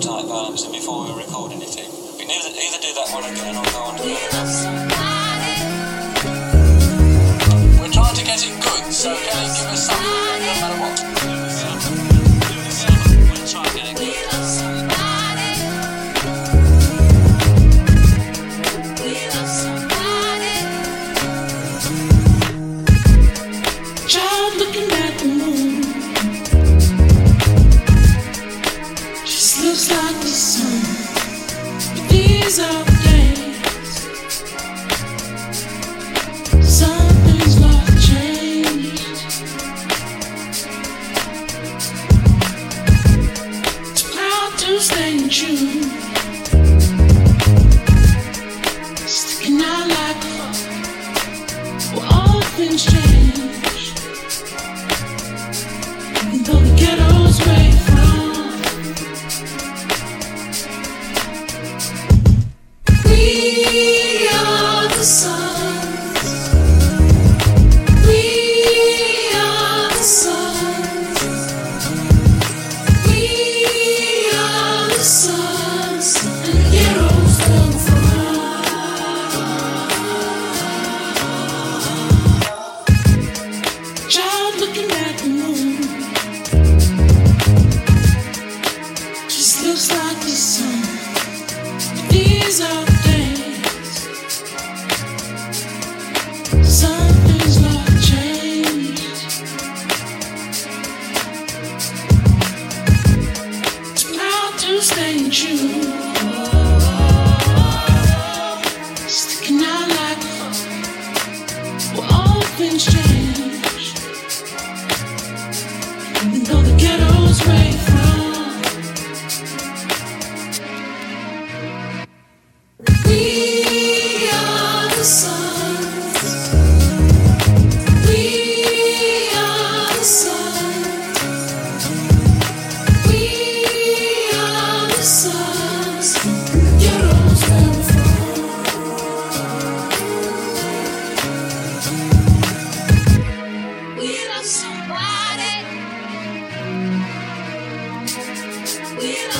type arms before we were recording it. We can either, either do that one again or go on to the other.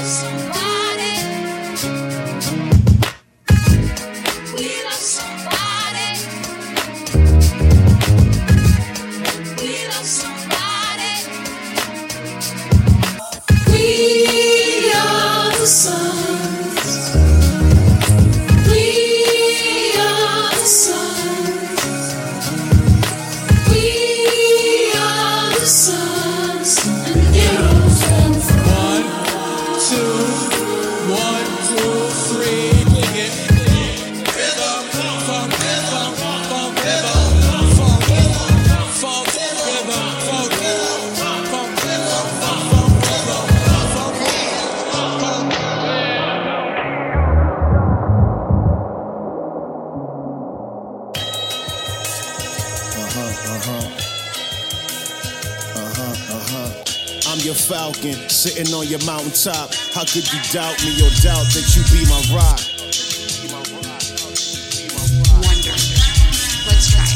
Sitting mountaintop. How could you doubt me or doubt that you be my rock? Wonder. Let's try.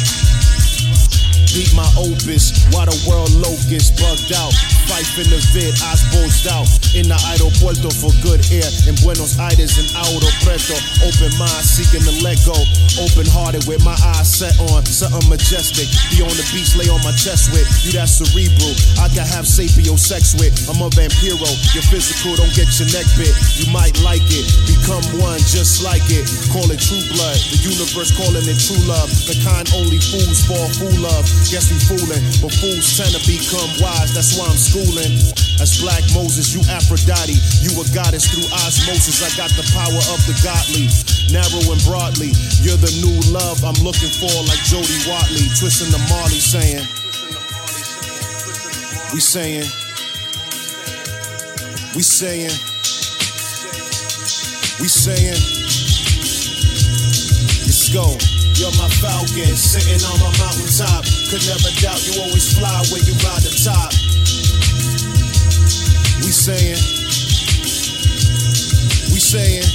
Beat my opus, why the world locust bugged out. Fife in the vid, eyes bulged out. In the aeropuerto for good air. In Buenos Aires and Ouro Preto. Open mind, seeking to let go. Open hearted with my eyes set on something majestic. Be on the beach, lay on my chest with. You that cerebral. I can have sapio sex with. I'm a vampiro. Your physical don't get your neck bit. You might like it. Become one just like it. Call it true blood. The universe calling it true love. The kind only fools fall fool of. Guess we fooling. But fools tend to become wise. That's why I'm schooling. As Black Moses, you Aphrodite. You a goddess through osmosis. I got the power of the godly. Narrow and broadly. You're the new love I'm looking for, like Jody Watley. Twisting the Marley saying. We saying. We saying. We saying. Let's go. You're my falcon, sitting on my mountaintop. Could never doubt you always fly when you ride the top we saying, we saying,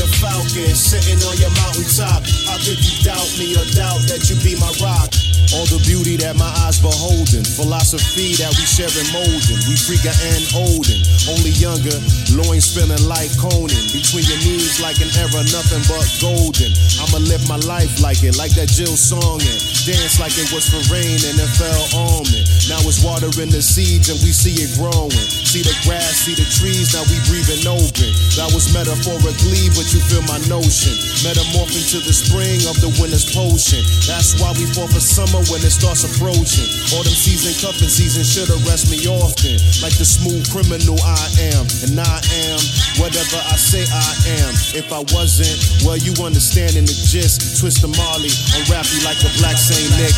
Your falcon, sitting on your mountaintop. How could you doubt me or doubt that you be my rock? All the beauty that my eyes beholding, philosophy that we share and molding. We freaker and olden, only younger, loins feeling like Conan. Between your knees like an era, nothing but golden. I'ma live my life like it, like that Jill song dance like it was for rain and it fell on me. Now it's watering the seeds and we see it growing. See the grass, see the trees, now we breathing open. That was metaphorically, but you feel my notion. Metamorphing to the spring of the winter's potion. That's why we fall for summer when it starts approaching. Autumn season, cuffing season should arrest me often. Like the smooth criminal I am, and I am whatever I say I am. If I wasn't, well, you understanding the gist. Twist the Marley, I'm rapping like a black Nick.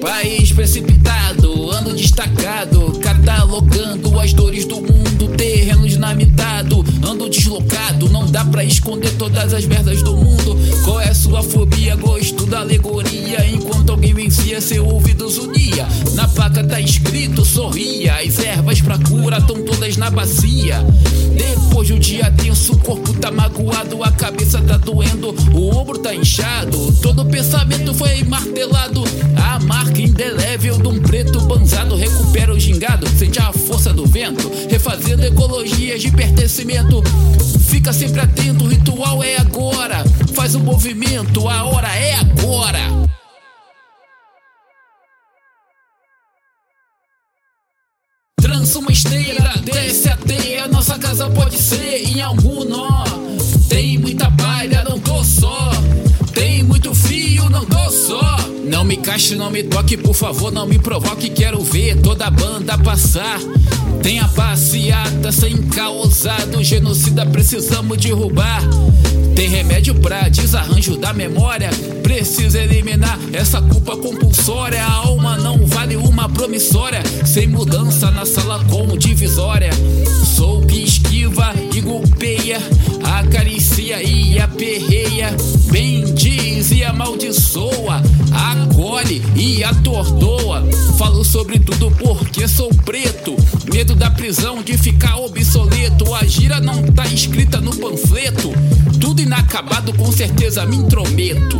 País precipitado, ano destacado, catalogando as dores do mundo, terreno dinamitado, ando deslocado, não dá pra esconder todas as merdas do mundo. Qual é sua fobia? Gosto da alegoria, enquanto alguém vencia, seu ouvidos unia. Na placa tá escrito, sorria, as ervas pra cura tão todas na bacia. Depois de um dia tenso, o corpo tá magoado, a cabeça tá doendo, o ombro tá inchado, todo pensamento foi martelado, a marca indelével de um preto banzado recupera o gingado, sente a força do vento, refazendo de pertencimento. Fica sempre atento, o ritual é agora. Faz o um movimento, a hora é agora. Trança uma esteira, desce a teia, nossa casa pode ser em algum nó. Tem muita palha, não tô só. Muito fio, não tô só. Não me cache, não me toque, por favor, não me provoque. Quero ver toda a banda passar. Tem a passeata sem causado, genocida precisamos derrubar. Tem remédio pra desarranjo da memória. Precisa eliminar essa culpa compulsória. A alma não vale uma promissória. Sem mudança na sala com divisória. Sou que esquiva e golpeia. Acaricia e aperreia. Bendiz e amaldiçoa. Acolhe e atordoa. Falo sobre tudo porque sou preto. Medo da prisão de ficar obsoleto. A gira não tá escrita no panfleto. Tudo inacabado, com certeza me intrometo.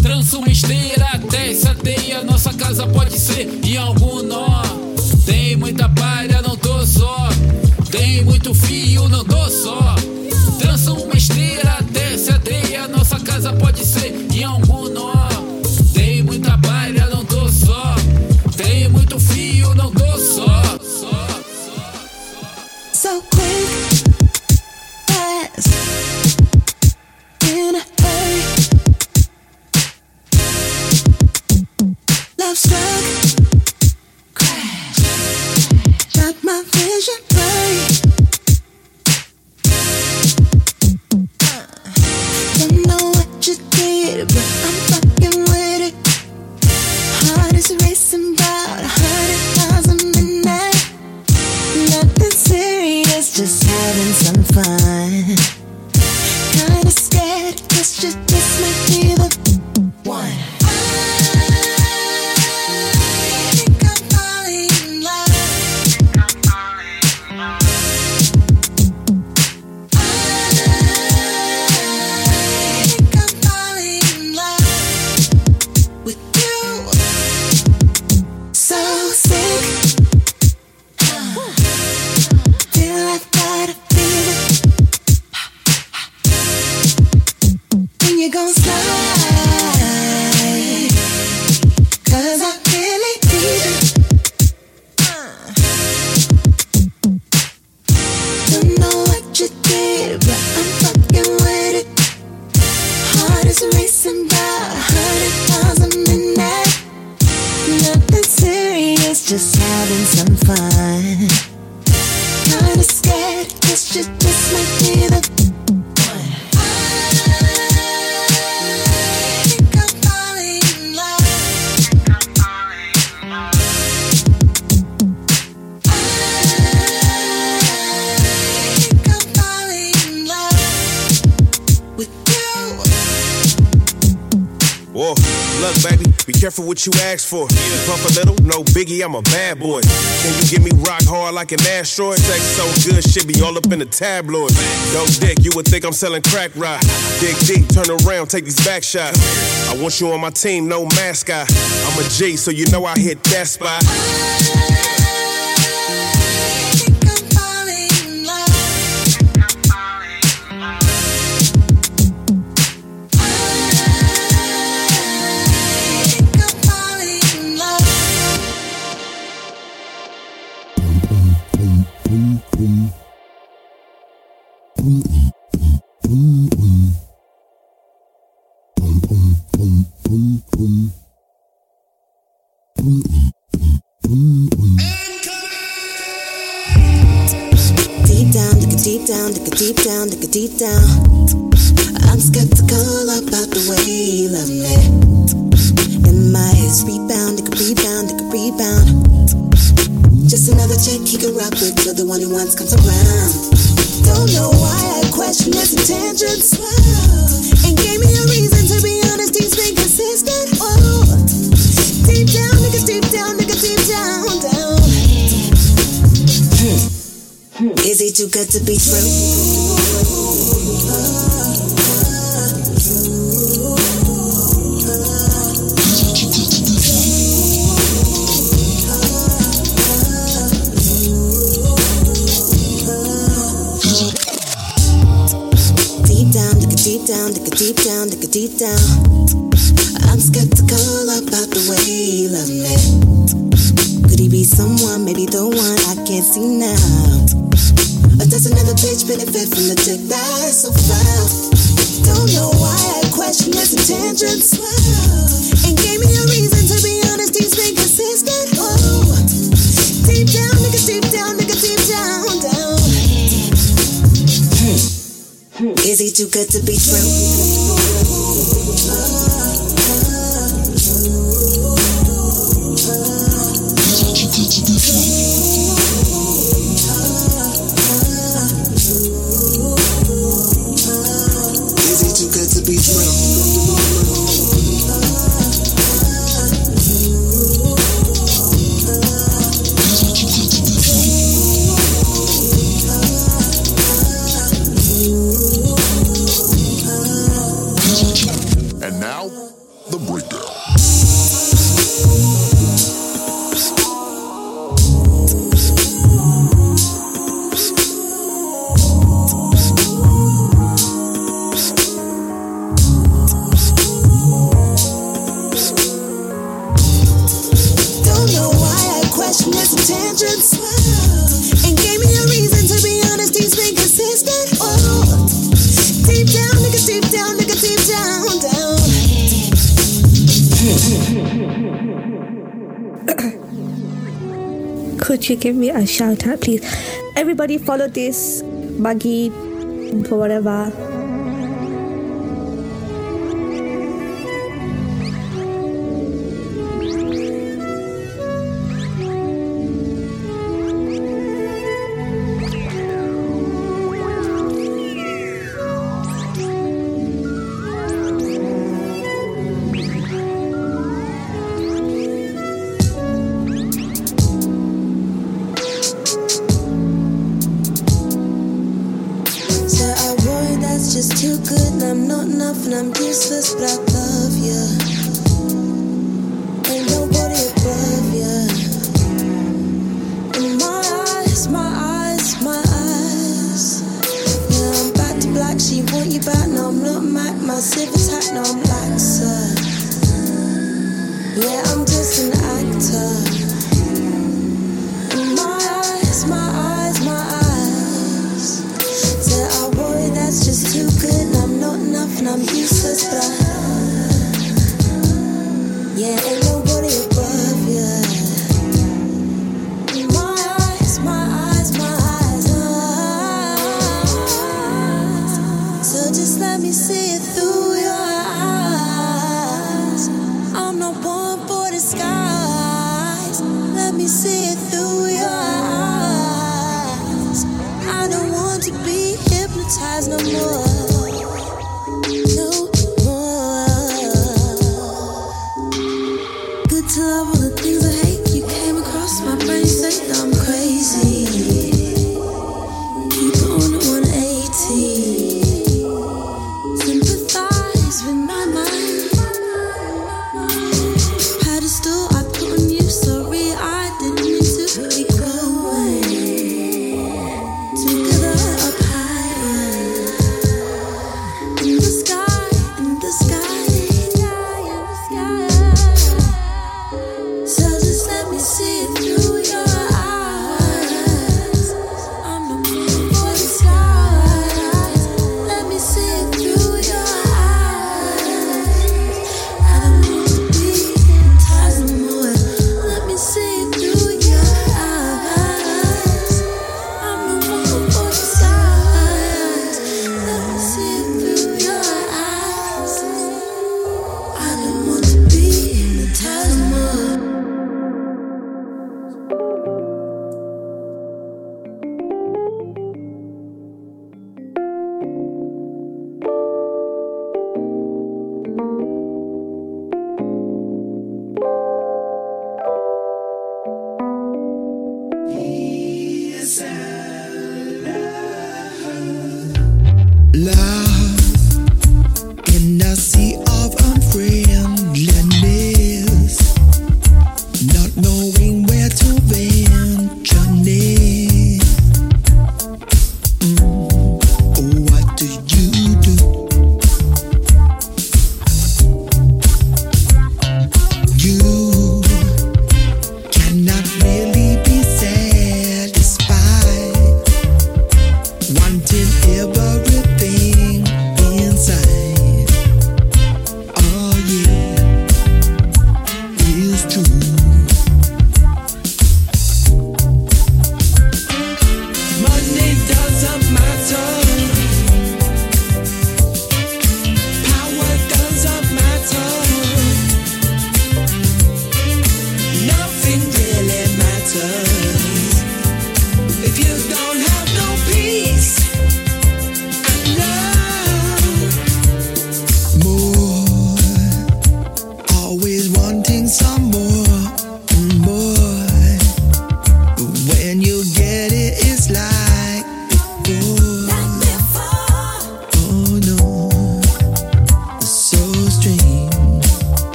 Trança uma esteira até essa teia. Nossa casa pode ser em algum nó. Tem muita só. Tem muito fio, não tô só. Trança uma esteira até essa teia. Nossa casa pode ser em algum nó. Ask for. You puff a little, no biggie, I'm a bad boy. Can you give me rock hard like an asteroid? Sex so good, shit be all up in the tabloids. Dope dick, you would think I'm selling crack rock. Dig deep, turn around, take these back shots. I want you on my team, no mascot. I'm a G, so you know I hit that spot. you give me a shout out, please? Everybody follow this buggy forever.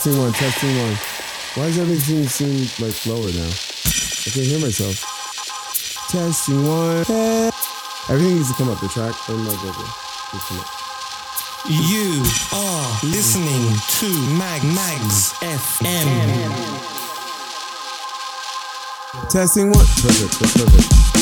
Testing one, testing one. Why does everything seem like lower now? I can't hear myself. Testing one. Everything needs to come up the track and my Google. You are listening to Mag Mags FM. Testing one. Perfect. That's perfect.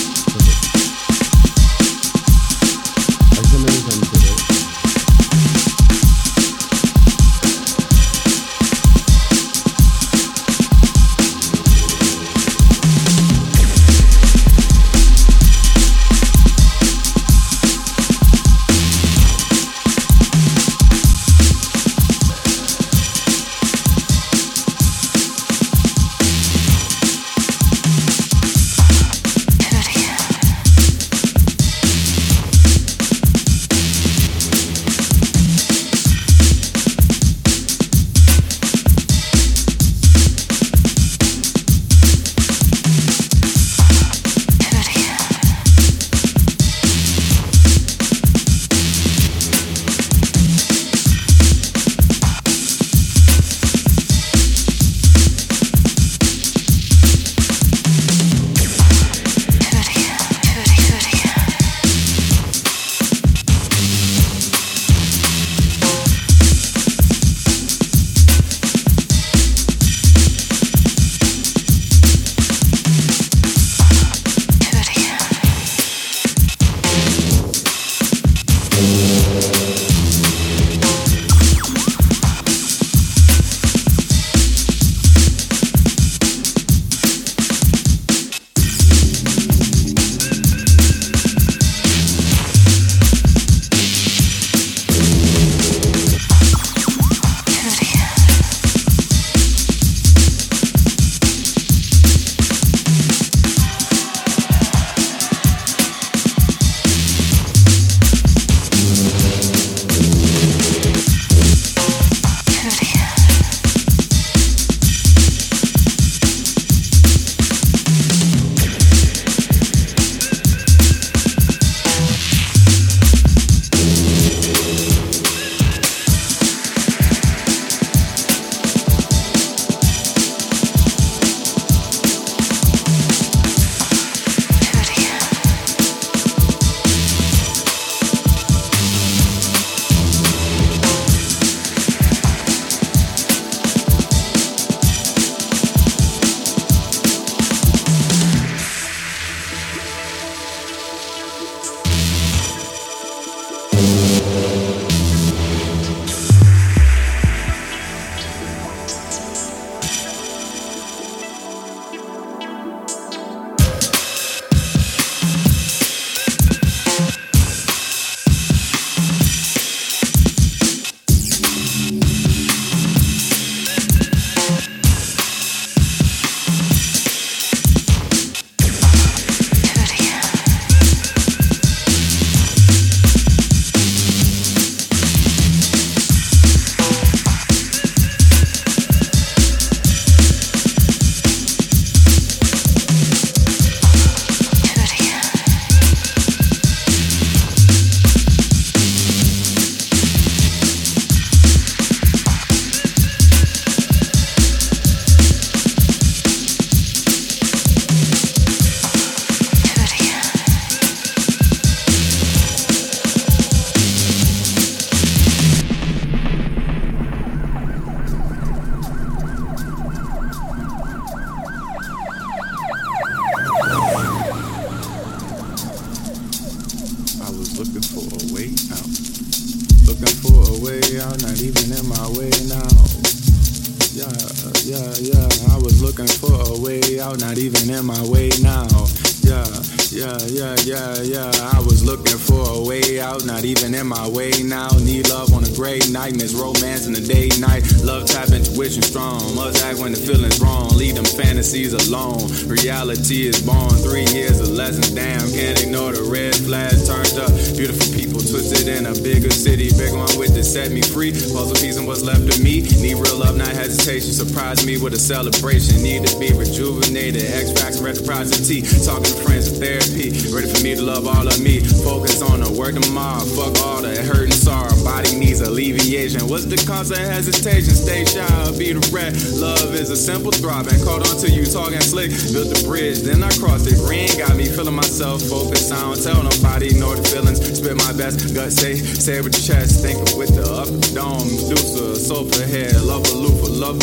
Surprise me with a celebration. Need to be rejuvenated. X facts, reciprocity. Talking to friends with therapy. Ready for me to love all of me. Focus on the work tomorrow. Fuck all the hurt and sorrow. Body needs alleviation. What's the cause of hesitation? Stay shy, be the rat. Love is a simple throbbing. Caught on to you talking slick. Built the bridge, then I crossed it. Green got me feeling myself. Focus, I don't tell nobody. Ignore the feelings. Spit my best. Gut say, say it with your chest. Think with the upper dome. Medusa, uh, sofa head. Love a loofah, love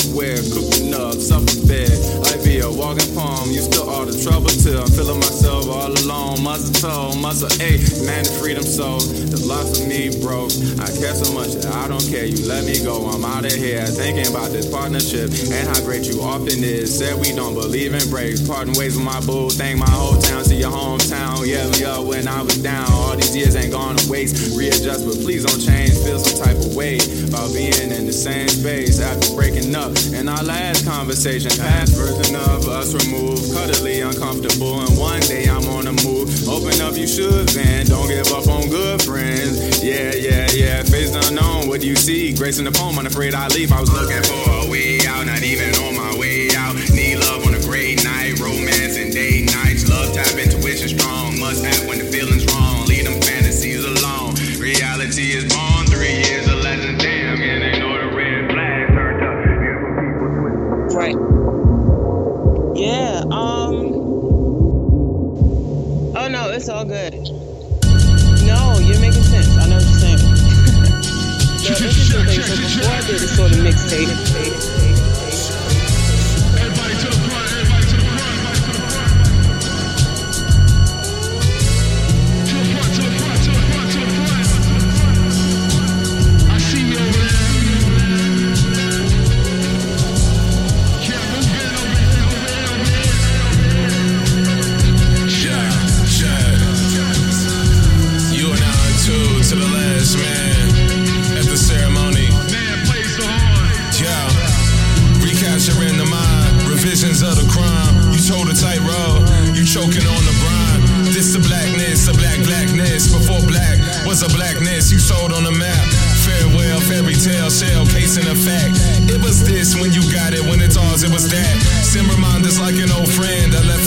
Cooking up, supper bed. I be a walking palm. You still all the trouble till I'm feeling myself all alone. Muscle toe, muscle ache, man, the freedom so. The loss of me broke. I care so much that I don't care. You let me go, I'm out of here. Thinking about this partnership and how great you often is. Said we don't believe in breaks. Parting ways with my boo. Thank my whole town to your hometown. Yeah, up when I was down. All these years ain't gone to waste. Readjust, but please don't change. Feel some type of way about being in the same space after breaking up. In our last conversation, past version of us removed, cuddly, uncomfortable, and one day I'm on the move. Open up, you should, then don't give up on good friends. Yeah, yeah, yeah. Face unknown, what do you see? Grace in the poem, unafraid I leave. I was looking for a way out, not even on before I did this sort of mixtape, a blackness, you sold on the map. Farewell, fairy tale, shell, casing a fact. It was this when you got it, when it's ours, it was that. Send reminders like an old friend. that left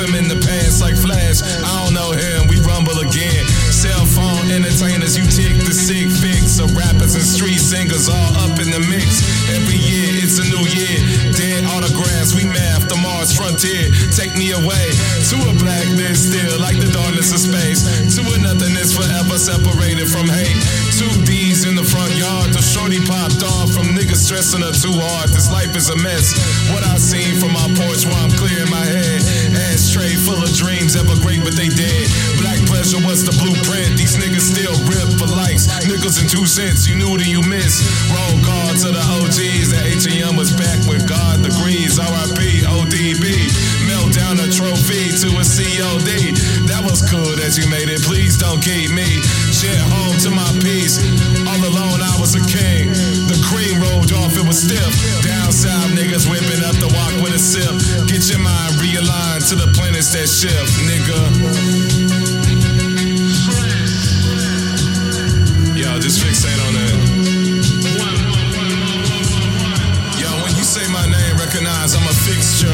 stressing her too hard. This life is a mess. What I seen from my porch while I'm clearing my head. Ashtray full of dreams, ever great, but they dead. Black pleasure was the blueprint. These niggas still rip for likes. Nickels and two cents, you knew that you missed. Roll call to the OGs. The H&M was back with God degrees. RIP, ODB. Melt down a trophy to a COD. That was cool that you made it. Please don't keep me. Shit home to my peace. All alone, I was a king. Cream rolled off, it was stiff. Down south, niggas whipping up the walk with a sip. Get your mind realigned to the planets that shift, nigga. Yo, just fixate on that. Yo, when you say my name, recognize I'm a fixture.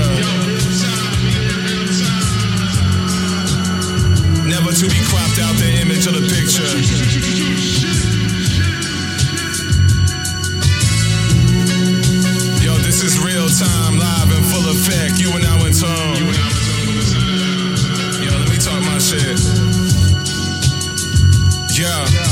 Never to be cropped out the image of the picture. Time, live in full effect. You and I in tone. Yo, let me talk my shit. Yeah.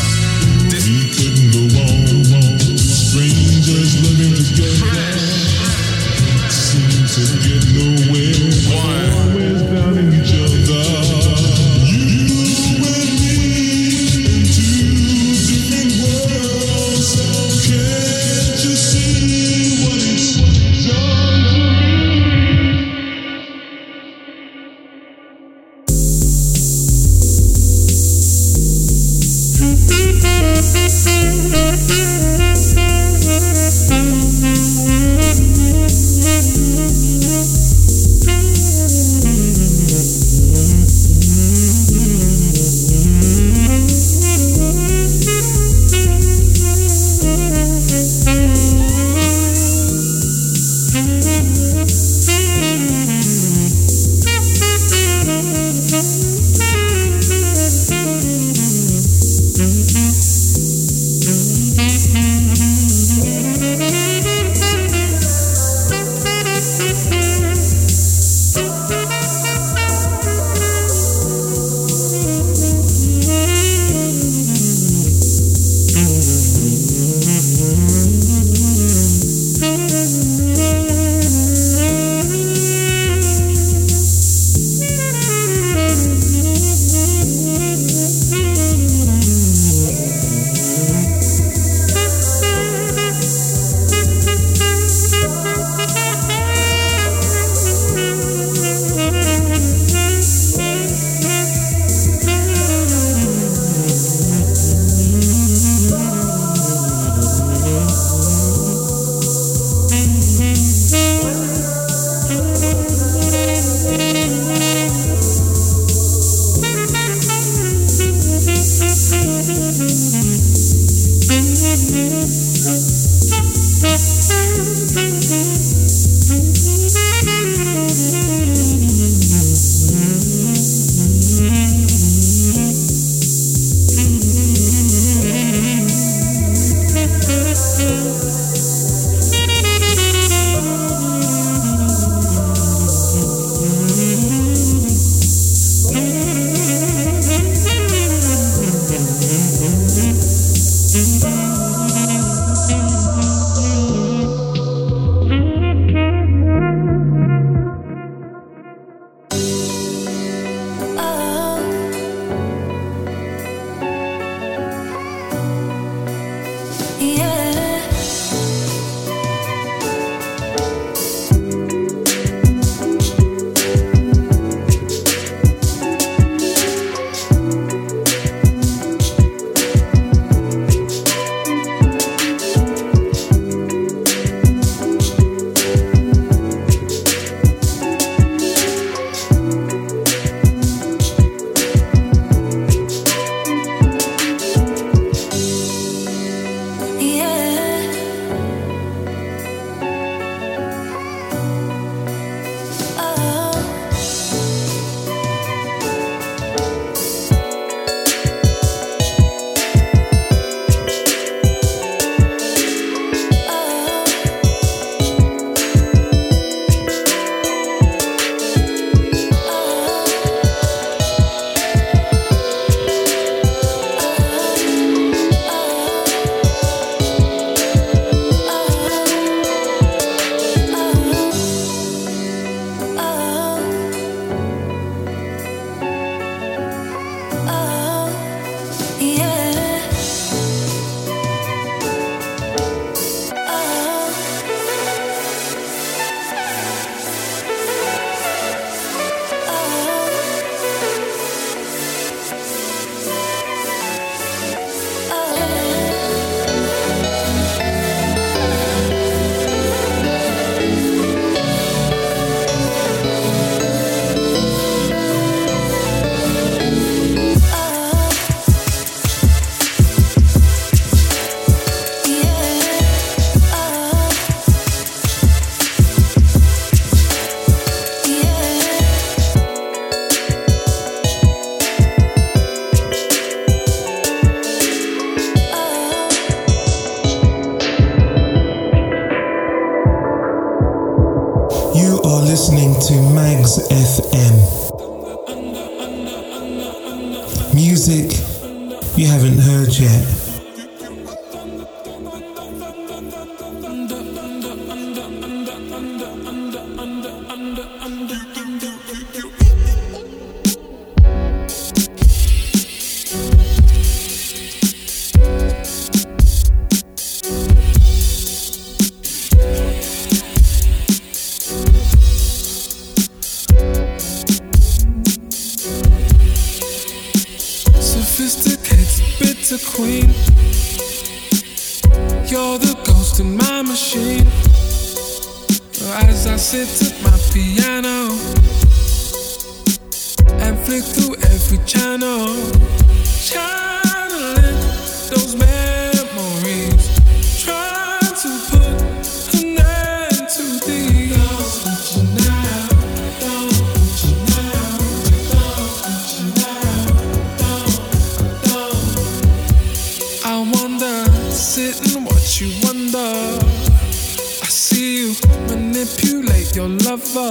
your lover.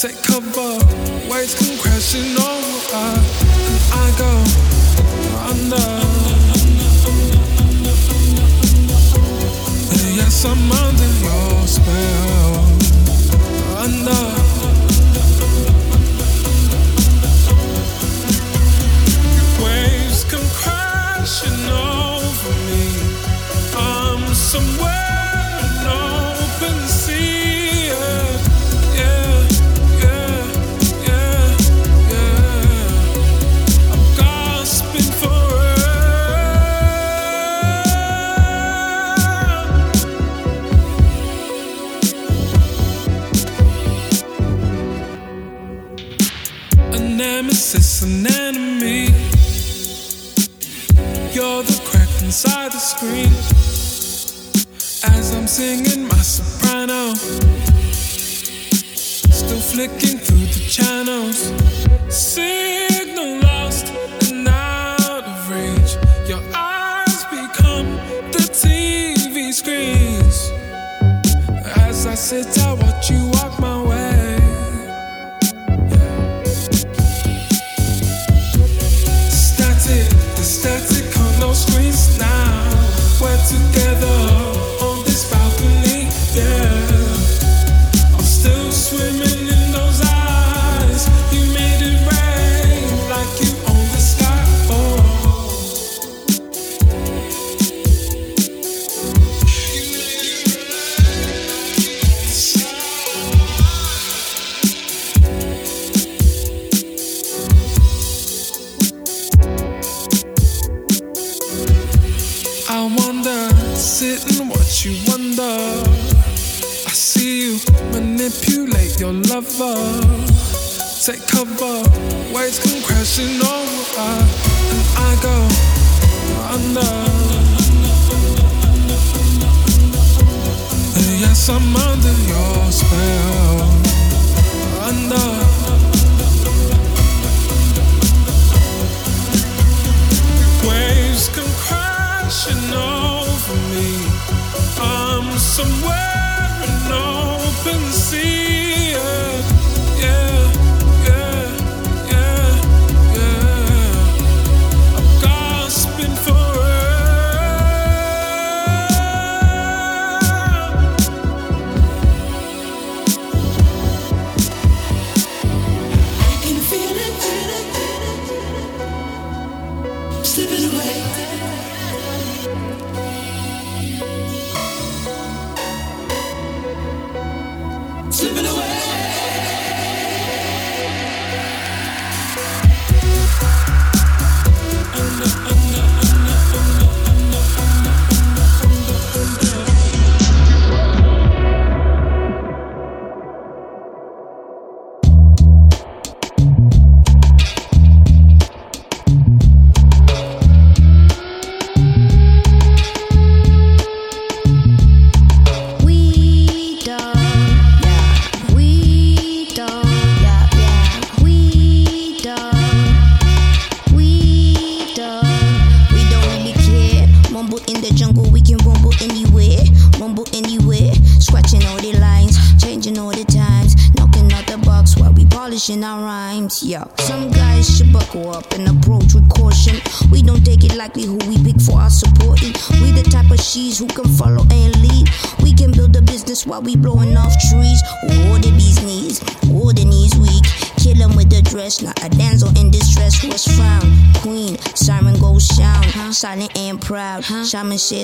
Take cover, waves come crashing over. And I go under. Yes, I'm under your spell. Under.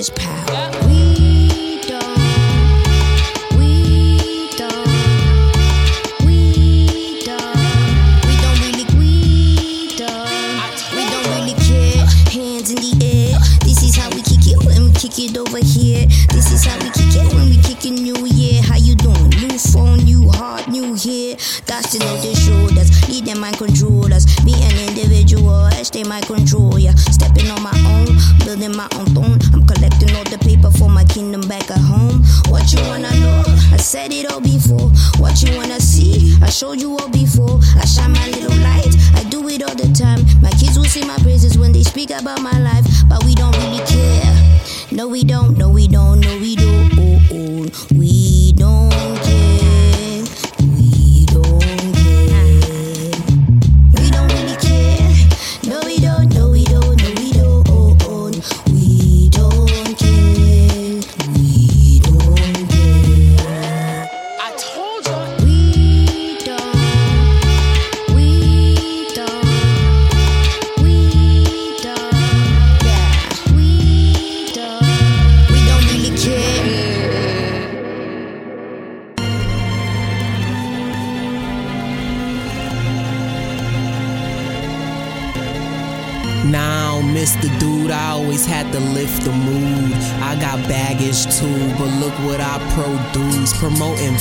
Proud. Shaman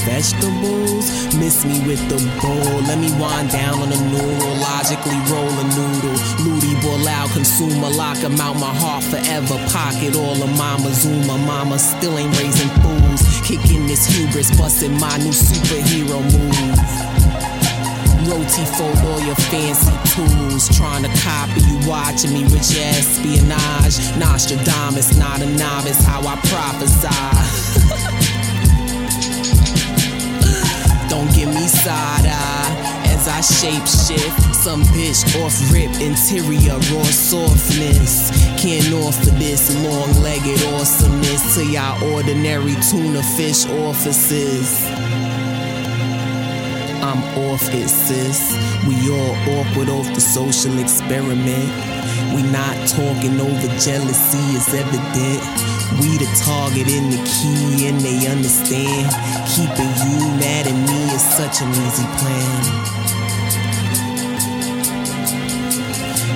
vegetables, miss me with the bowl. Let me wind down on a neurologically roll a noodle. Ludi consume a lock 'em out my heart forever. Pocket all of mama Zuma. Mama still ain't raising fools. Kicking this hubris, busting my new superhero move. Roti fold all your fancy tools. Trying to copy you, watching me with your espionage. Nostradamus, not a novice, how I prophesy. Give me side eye as I shape shift. Some bitch off rip, interior raw softness. Can't offer this long legged awesomeness to y'all ordinary tuna fish offices. I'm off it, sis. We all awkward off the social experiment. We not talking over jealousy is evident. We the target in the key, and they understand. Keeping you mad at me is such an easy plan.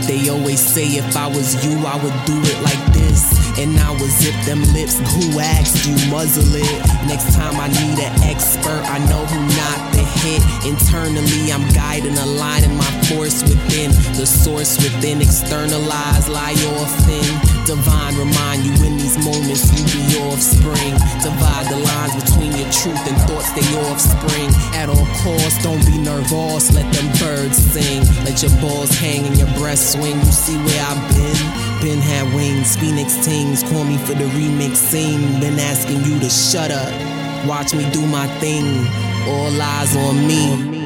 They always say if I was you, I would do it like this. And I would zip them lips. Who asked you? Muzzle it. Next time I need an expert, I know who not to hit. Internally, I'm guiding, a line in my force within. The source within, externalize, lie often. Divine remind you in these moments you be offspring. Divide the lines between your truth and thoughts, they your offspring. At all costs, don't be nervous, let them birds sing. Let your balls hang and your breast swing. You see where I've been? Been had wings, Phoenix Tings, call me for the remix scene. Been asking you to shut up, watch me do my thing. All eyes on me.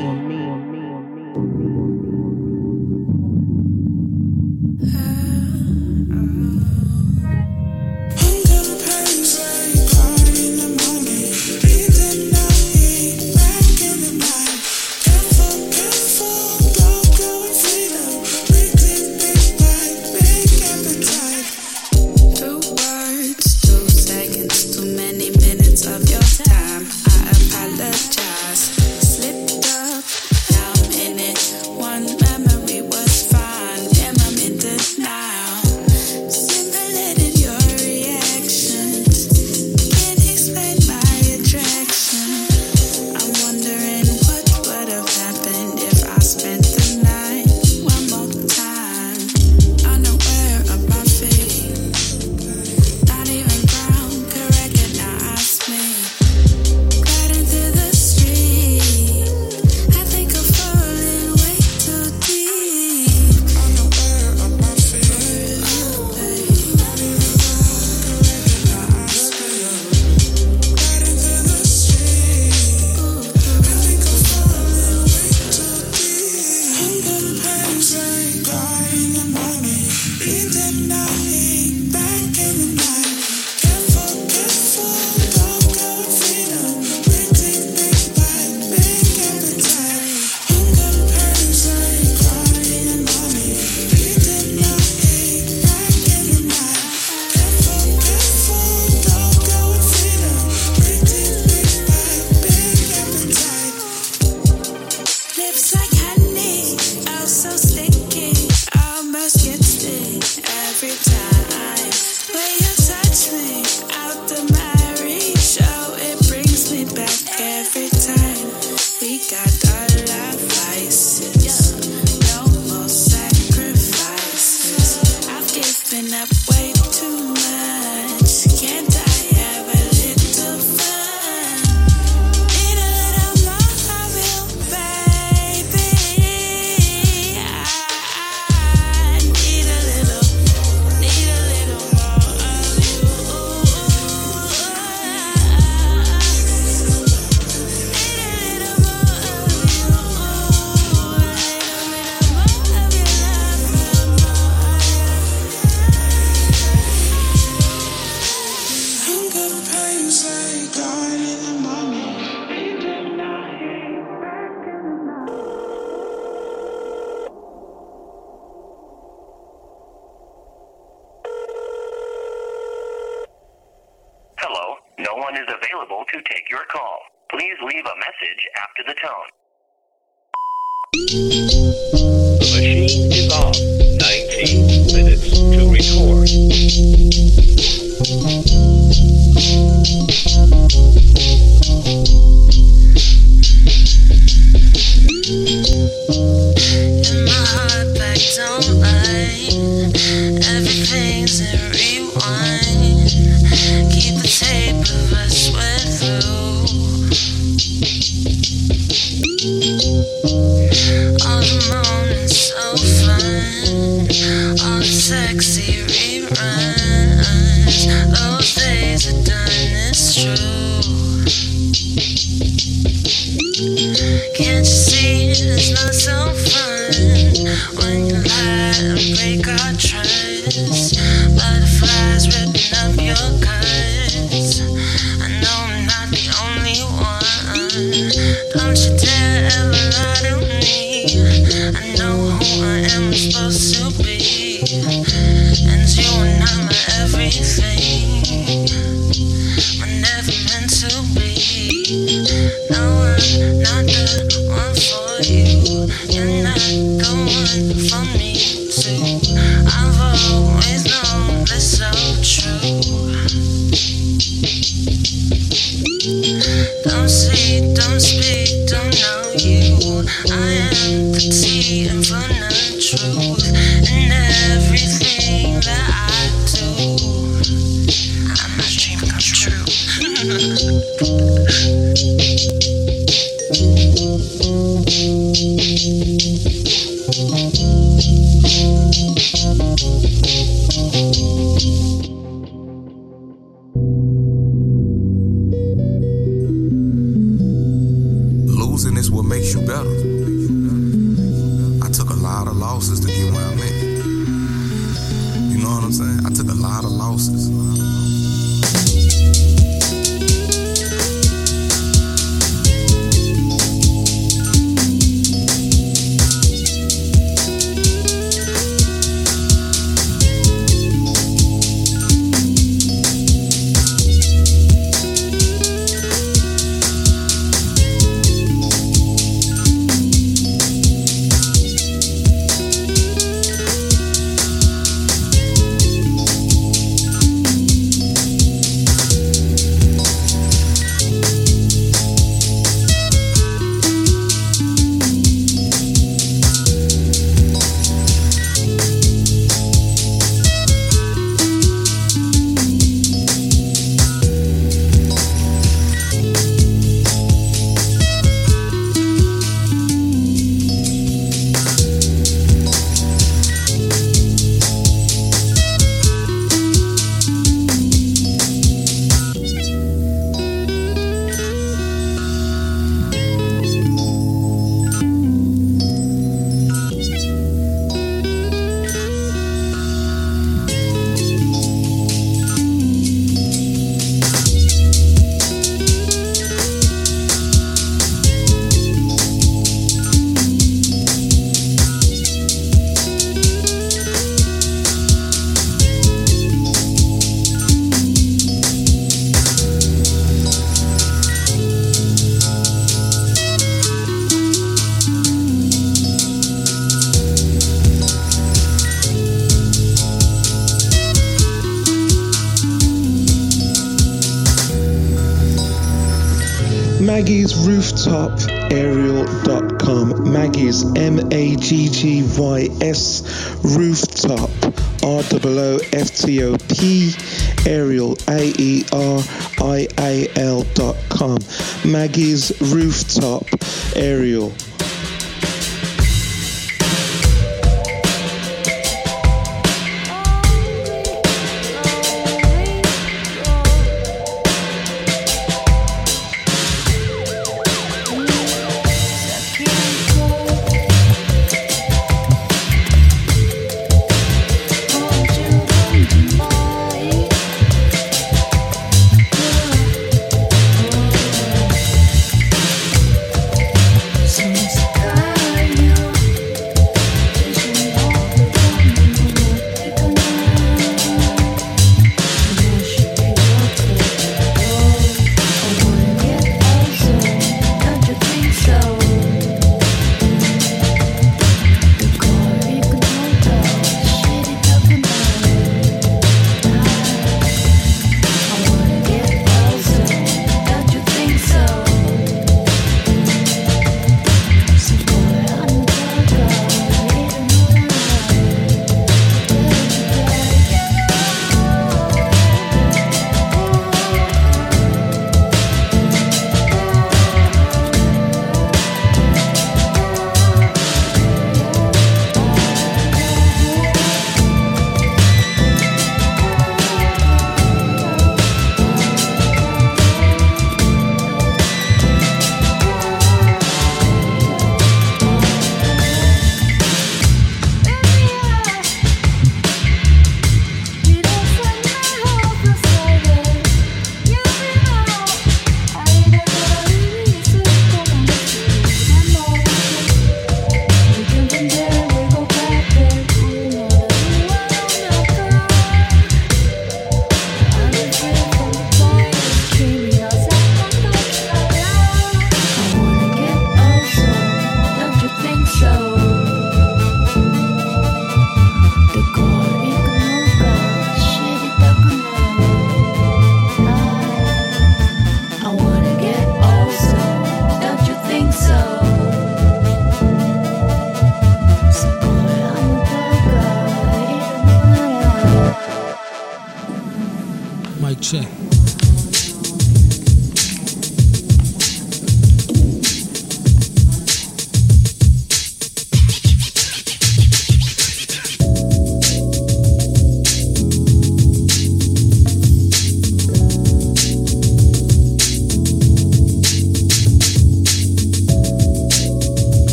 Leave a message after the tone. The machine is off. 19 minutes to record. All alone.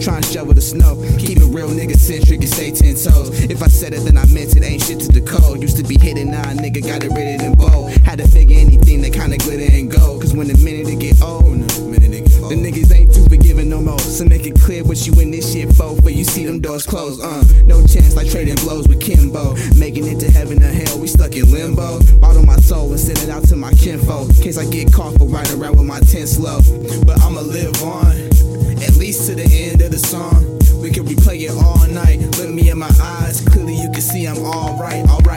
Trying to shovel the snow. Keep it real nigga centric and stay ten toes. If I said it, then I meant it. Ain't shit to the code. Used to be hitting nah, nigga, got it written in bold. Had to figure anything that kinda glitter and gold. Cause when the minute it get old, the niggas ain't too forgiving no more. So make it clear what you in this shit for. For you see them doors closed, uh. No chance like trading blows with Kimbo. Making it to heaven or hell, we stuck in limbo. Bottle my soul and send it out to my kinfolk. Case I get caught for riding around with my tense low. But I'ma live on, at least to the end of the song. We can replay it all night. Look me in my eyes, clearly you can see I'm alright, alright,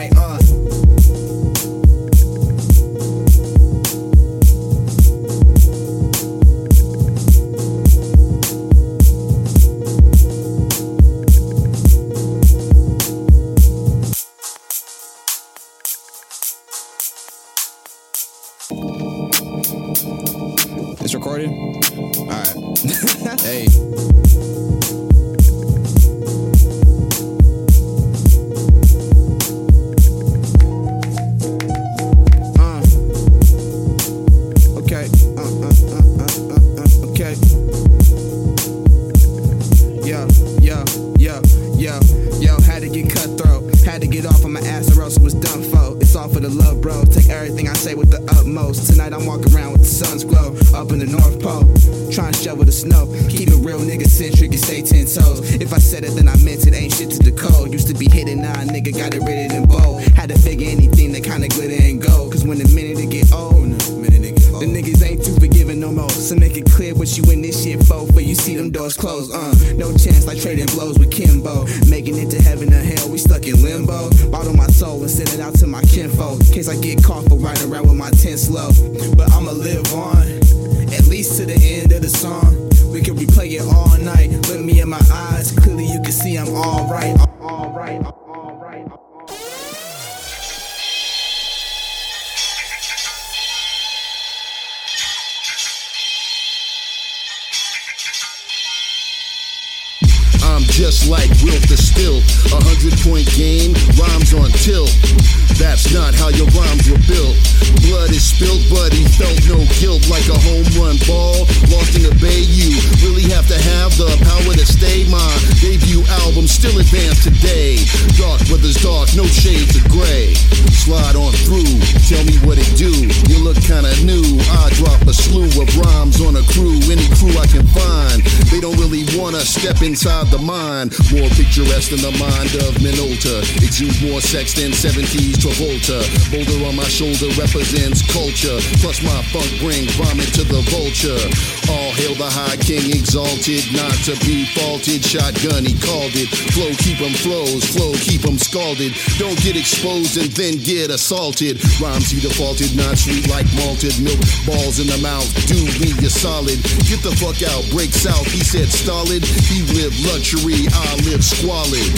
Weather's dark, no shades of gray. Slide on through, tell me what it do. Look kinda new. I drop a slew of rhymes on a crew, any crew I can find. They don't really wanna step inside the mind. More picturesque than the mind of Minolta. Exude more sex than 70s Travolta. Boulder on my shoulder represents culture. Plus my funk brings vomit to the vulture. All hail the high king, exalted, not to be faulted. Shotgun, he called it. Flow keep 'em flows, flow keep 'em scalded. Don't get exposed and then get assaulted. Rhymes he defaulted, not sweet like malted milk. Balls in the mouth, do me you solid. Get the fuck out, break south. He said stolid. He lived luxury, I live squalid.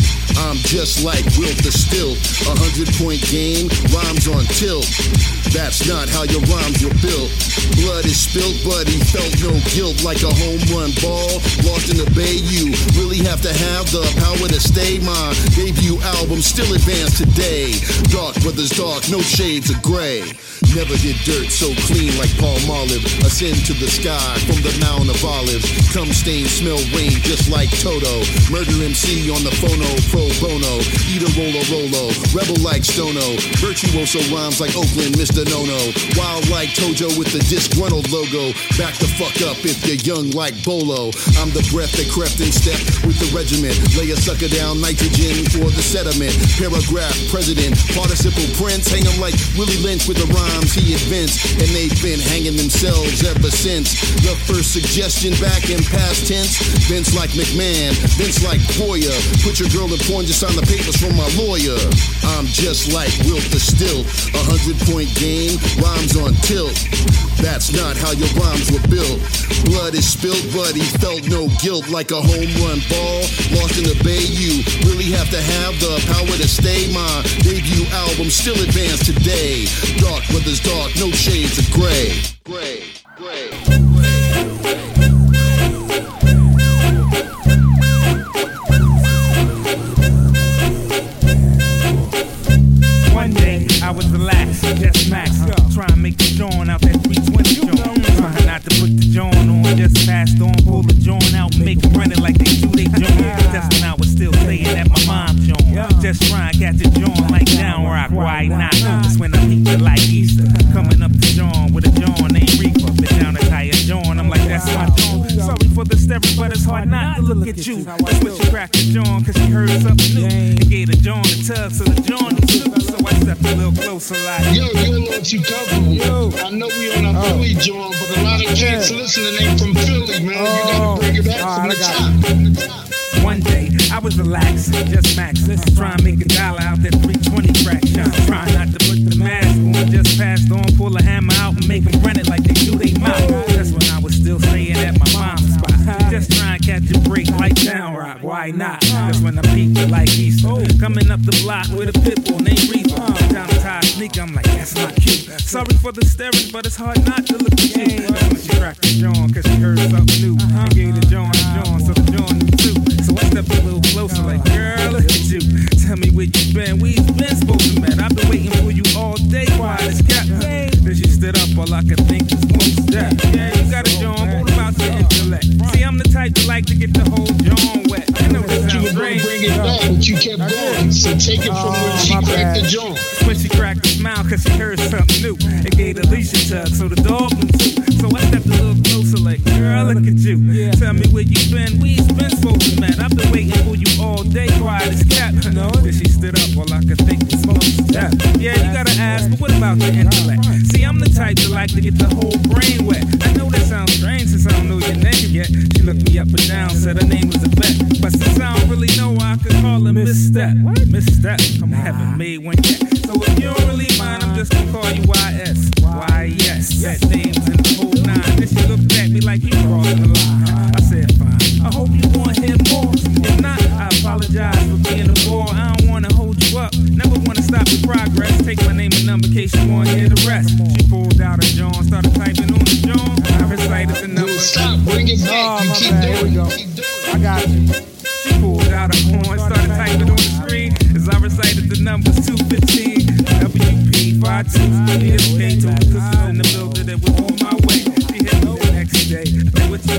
I'm just like Wilt the Stilt. A hundred point game, rhymes on tilt. That's not how your rhymes were built. Blood is spilt, but he felt no guilt like a home run ball. Lost in the Bay, you really have to have the power to stay. My debut album still advanced today. Dark brothers dark, no shades of gray. Never did dirt so clean like Paul Olive. Ascend to the sky from the Mount of Olives. Come stain, smell rain just like Toto. Murder MC on the phono, pro bono. Eat a rolo rolo. Rebel like Stono. Virtuoso rhymes like Oakland, Mr. Nono. Wild like Tojo with the disgruntled logo. Back the fuck up if you're young like Bolo. I'm the breath that crept in step with the regiment. Lay a sucker down nitrogen for the sediment. Paragraph, president, participle prince. Hang 'em like Willie Lynch with the rhymes he invents. And they've been hanging themselves ever since. The first suggestion back in past tense. Vince like McMahon, Vince like Poyer. Put your girl in porn, just sign the papers from my lawyer. I'm just like Wilt the Stilt. A hundred point game, rhymes on tilt. That's not how your rhymes were built. Blood is spilt, but he felt no guilt like a home run ball. Lost in the Bay, you really have to have the power to stay. My debut album still advanced today. Dark dark, no shades of gray. Gray, gray. One day I was relaxed, just max. Try and make the joint out that 320 joint. Try not to put the joint on, just passed on, pull the joint out, make it run it like they Just try and catch a joint like down rock, why not? That's when I peeped it like Easter. Coming up the joint with a joint named Reaper. Been down a tire joint, I'm like, that's my joint. Sorry for the staring, but it's hard not to look at you. That's when she cracked the joint, cause she heard something new. And gave the joint a tug, so the joint was new. So I stepped a little closer, like, Yo, you a little too comfortable. I know we on a Philly joint, but a lot of cats listening ain't from Philly, man. you gotta bring it back from the top. One day I was relaxing, just maxing, trying to make a dollar out that 320 crack fraction. Trying not to put the mask on, just passed on, pull a hammer out and make them run it like they do they mouth. That's when I was still staying at my mom's spot. Just trying to catch a break like down rock, why not? That's when I peaked like Easter. Coming up the block with a pit bull named Reaper. Down the tie sneaker, I'm like, that's not cute. Sorry for the staring, but it's hard not to look at you. She cracked the joint, cause she heard something new. Uh-huh. And gave the joint a joint, so the joint knew too. So I stepped a little closer, like, girl, look at you. Tell me where you been. We've been supposed to met. I've been waiting for you all day. Quiet as kept. Then she stood up, all I could think was most that. Yeah, you got a joint, about your intellect? See, I'm the type that like to get the whole joint wet. I know this sounds strange. bring it back, but you kept going. So take it from when she oh, cracked the joint. When she cracked a smile, cause she heard something new. It gave Alicia tug, so the dog knew too. So I stepped a little closer, like, girl, look at you. Tell me where you been. We been supposed to met. I've been waiting for you all day. Quiet as cat. No, then she stood up while I could think was most that. Yeah, you gotta ask, but what about the intellect? See, I'm the type that like to get the whole brain wet. I know that sounds strange since I don't know your name yet. She looked me up and down, said her name was a bet. But since I don't really know, I could call her Misstep. Misstep, come on, haven't made one yet. So if you don't really mind, I'm just gonna call you YS. Yes, that name's in the whole nine. Then she looked at me like you crossing the line. I said fine. I hope you want hear more. If not, I apologize for being a bore. I don't wanna hold you up. Never wanna stop your progress. Take my name and number in case you wanna hear the rest. She pulled out a John, started typing on the John. I recited the number. Stop, bring it oh, back. you keep doing it. I got you. She pulled out a horn, started typing on the screen as I recited the numbers 215, WP 52, PSK told the cookies in the building that was on my way.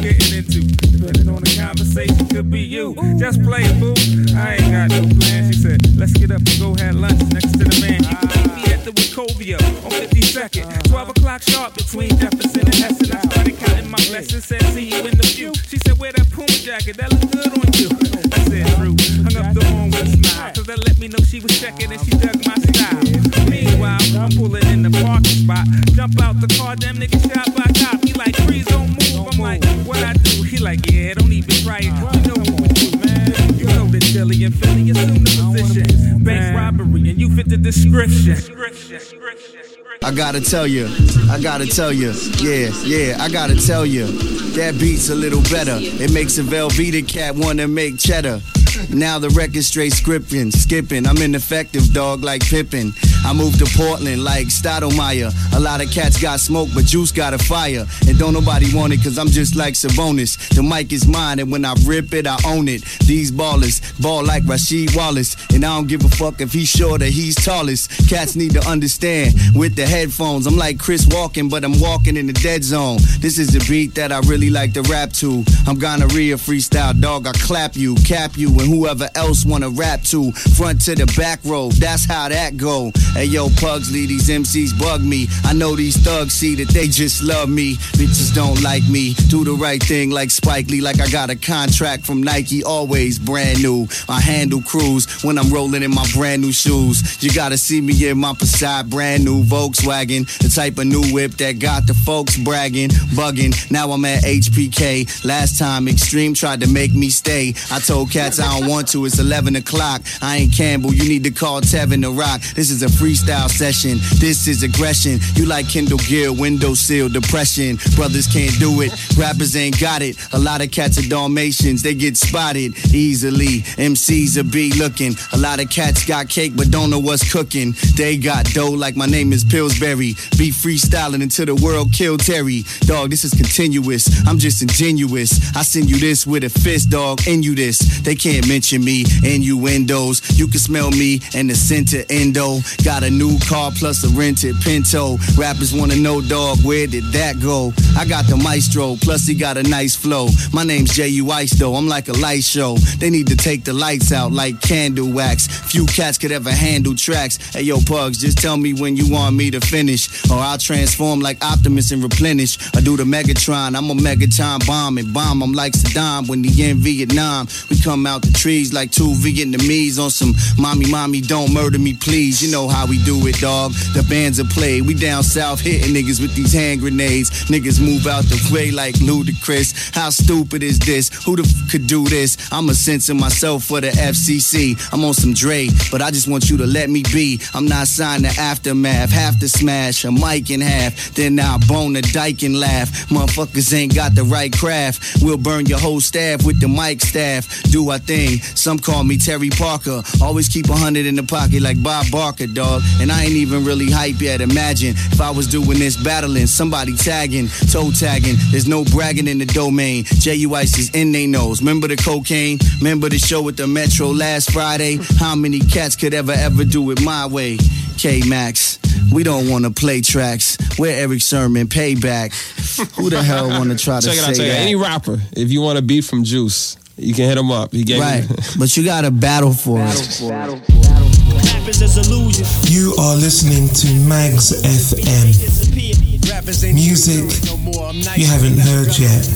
Getting into? Depending on the conversation, could be you. Just play boo. I ain't got no plan. She said, let's get up and go have lunch next to the man. You meet me at the Wachovia on 52nd. 12 o'clock sharp between Jefferson and Heston. I started counting my blessings, said, see you in the view. She said, wear that Puma jacket, that look good on you. I said, true. Hung up the horn with a smile, cause that let me know she was checking and she dug my style. Meanwhile, I'm pulling in the parking spot. Jump out the car, damn nigga shot by cop. He like, freeze, don't move. Like, yeah, don't even try it. You know what we do, man. You know and Philly the position. Bank robbery, and you fit the description. I gotta tell you, I gotta tell you, yeah, yeah, I gotta tell you, that beat's a little better. It makes a Velveeta cat wanna make cheddar. Now the record straight scripting, skipping. I'm ineffective, dog, like Pippen. I moved to Portland like Stoudamire. A lot of cats got smoke, but Juice got a fire. And don't nobody want it, cause I'm just like Sabonis. The mic is mine, and when I rip it, I own it. These ballers ball like Rasheed Wallace. And I don't give a fuck if he's short or he's tallest. Cats need to understand with the headphones. I'm like Chris Walken, but I'm walking in the dead zone. This is a beat that I really like to rap to. I'm gonorrhea freestyle, dog. I clap you, cap you, and whoever else wanna rap to. Front to the back row, that's how that go. Hey yo, Pugsley, these MCs bug me. I know these thugs see that they just love me. Bitches don't like me. Do the right thing like Spike Lee, like I got a contract from Nike, always brand new. I handle crews when I'm rolling in my brand new shoes. You gotta see me in my Passat, brand new Volkswagen, the type of new whip that got the folks bragging, bugging. Now I'm at HPK. Last time Extreme tried to make me stay. I told cats don't want to. It's 11 o'clock. I ain't Campbell. You need to call Tevin to rock. This is a freestyle session. This is aggression. You like Kendall Gill, windowsill depression. Brothers can't do it. Rappers ain't got it. A lot of cats are Dalmatians. They get spotted easily. MCs are be looking. A lot of cats got cake but don't know what's cooking. They got dough like my name is Pillsbury. Be freestyling until the world kill Terry. Dog, this is continuous. I'm just ingenuous. I send you this with a fist, dog. In you this. They can't mention me. Innuendos. You can smell me and the center endo. Got a new car plus a rented Pinto. Rappers wanna know, dog, where did that go? I got the maestro, plus he got a nice flow. My name's J.U. Ice, though. I'm like a light show. They need to take the lights out like candle wax. Few cats could ever handle tracks. Hey, yo, Pugs, just tell me when you want me to finish. Or I'll transform like Optimus and replenish. I do the Megatron. I'm a Megatron bomb and bomb. I'm like Saddam when he in Vietnam. We come out trees like two Vietnamese on some mommy, mommy, don't murder me, please. You know how we do it, dog. The bands are played. We down south hitting niggas with these hand grenades. Niggas move out the way like Ludacris. How stupid is this? Who the f- could do this? I'm a censor myself for the FCC. I'm on some Dre, but I just want you to let me be. I'm not signed to Aftermath. Have to smash a mic in half. Then I'll bone the dike and laugh. Motherfuckers ain't got the right craft. We'll burn your whole staff with the mic staff. Do our thing. Some call me Terry Parker. Always keep a hundred in the pocket like Bob Barker, dog. And I ain't even really hype yet. Imagine if I was doing this battling, somebody tagging, toe tagging. There's no bragging in the domain. J.U. Ice is in they nose. Remember the cocaine? Remember the show at the Metro last Friday? How many cats could ever, ever do it my way? K Max, we don't want to play tracks. We're Erick Sermon, payback. Who the hell want to try to Check it say out, check that? Any rapper, if you want a beat from Juice, you can hit him up. He gave Right, but you got to battle for it. You are listening to Mags FM. Music you haven't heard yet.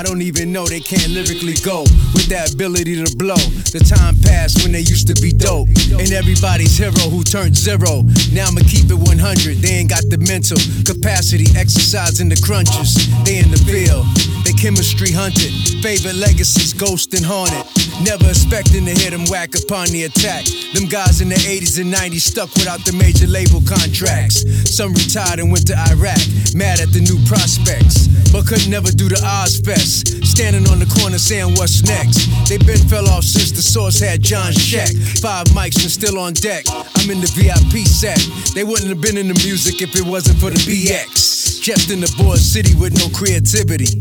I don't even know they can't lyrically go with that ability to blow. The time passed when they used to be dope. And everybody's hero who turned zero. Now I'ma keep it 100. They ain't got the mental capacity, exercising the crunches. They in the field. They chemistry hunted. Favorite legacies, ghost and haunted. Never expecting to hear them whack upon the attack. Them guys in the 80s and 90s stuck without the major label contracts. Some retired and went to Iraq, mad at the new prospects. But could never do the Ozzfest. Standing on the corner saying what's next. They been fell off since the source had John Sheck. Five mics and still on deck. I'm in the VIP set. They wouldn't have been in the music if it wasn't for the BX. Just in the board city with no creativity.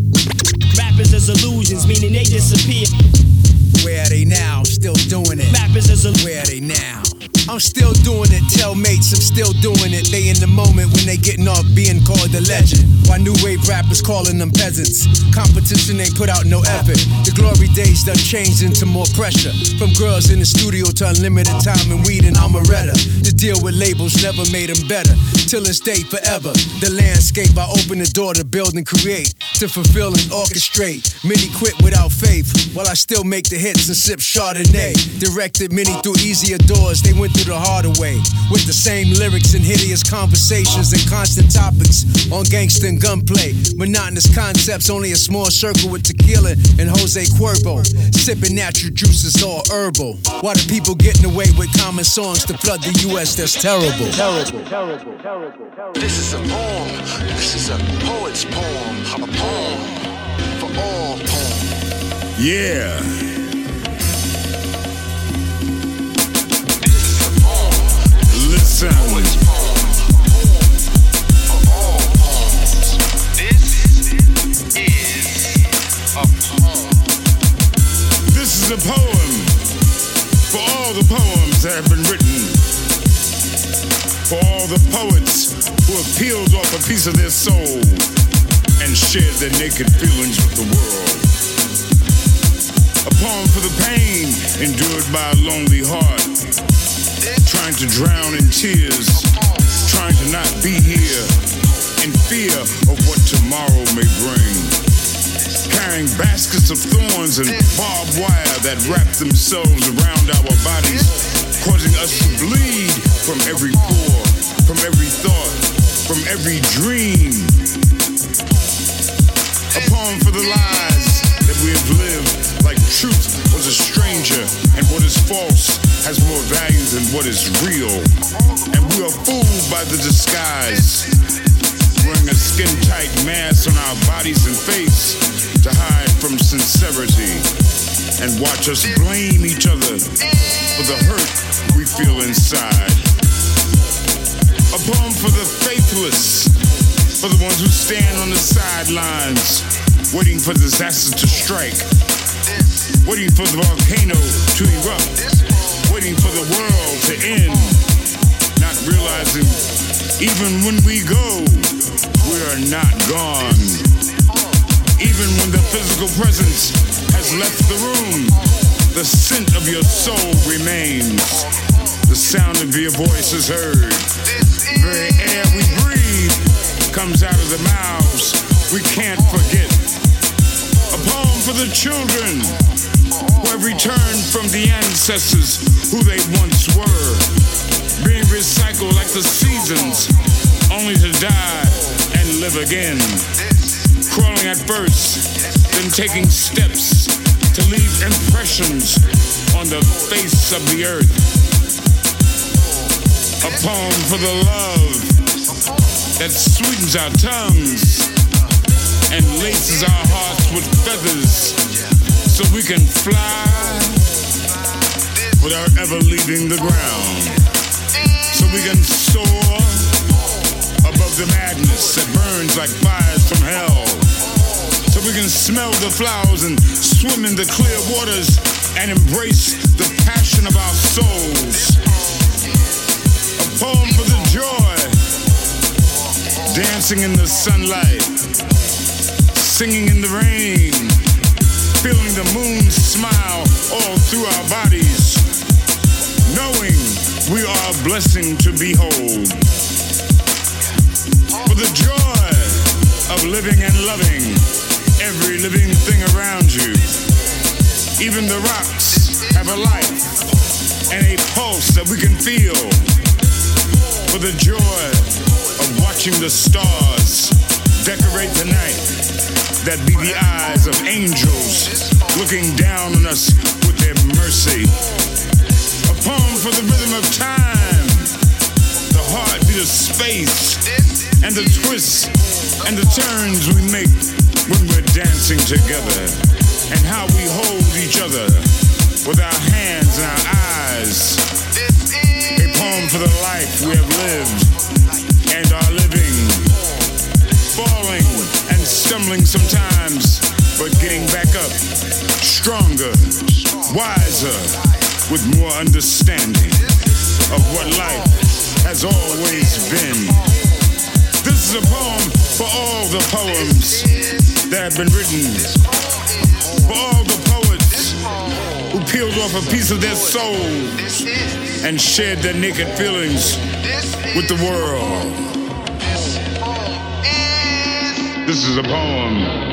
Rappers as illusions, meaning they disappear. Where are they now? Still doing it. Rappers as a Where are they now? I'm still doing it. Tell mates I'm still doing it. They in the moment when they getting off being called a legend. Why new wave rappers calling them peasants? Competition ain't put out no effort. The glory days done changed into more pressure. From girls in the studio to unlimited time and weed and Amaretta. To deal with labels never made them better. Till it's day forever. The landscape I open the door to build and create. To fulfill and orchestrate. Many quit without faith. While I still make the hits and sip Chardonnay. Directed many through easier doors. They went through the harder way. With the same lyrics and hideous conversations and constant topics on gangsta and gunplay. Monotonous concepts, only a small circle with tequila and Jose Cuervo. Sipping natural juices, all herbal. Why the people getting away with common songs to flood the US? That's terrible. Terrible, terrible, terrible. This is a poem. This is a poet's poem. A poem for all poems. Yeah. Endured by a lonely heart. Trying to drown in tears. Trying to not be here in fear of what tomorrow may bring. Carrying baskets of thorns and barbed wire that wrap themselves around our bodies, causing us to bleed from every pore, from every thought, from every dream. A poem for the lies that we have lived, like truth was a stranger, and what is false has more value than what is real. And we are fooled by the disguise, wearing a skin tight mask on our bodies and face to hide from sincerity, and watch us blame each other for the hurt we feel inside. A poem for the faithless, for the ones who stand on the sidelines, waiting for disaster to strike, waiting for the volcano to erupt, waiting for the world to end, not realizing even when we go, we are not gone. Even when the physical presence has left the room, the scent of your soul remains. The sound of your voice is heard. The very air we breathe comes out of the mouths we can't forget. A poem for the children have returned from the ancestors who they once were, being recycled like the seasons, only to die and live again. Crawling at first, then taking steps to leave impressions on the face of the earth. A poem for the love that sweetens our tongues and laces our hearts with feathers so we can fly without ever leaving the ground. So we can soar above the madness that burns like fires from hell. So we can smell the flowers and swim in the clear waters and embrace the passion of our souls. A poem for the joy, dancing in the sunlight, singing in the rain, feeling the moon's smile all through our bodies, knowing we are a blessing to behold. For the joy of living and loving every living thing around you. Even the rocks have a life and a pulse that we can feel for the joy of watching the stars decorate the night that be the eyes of angels looking down on us with their mercy. A poem for the rhythm of time, the heartbeat of space, and the twists and the turns we make when we're dancing together, and how we hold each other with our hands and our eyes. A poem for the life we have lived and are living, stumbling sometimes, but getting back up, stronger, wiser, with more understanding of what life has always been. This is a poem for all the poems that have been written, for all the poets who peeled off a piece of their soul and shared their naked feelings with the world. This is a poem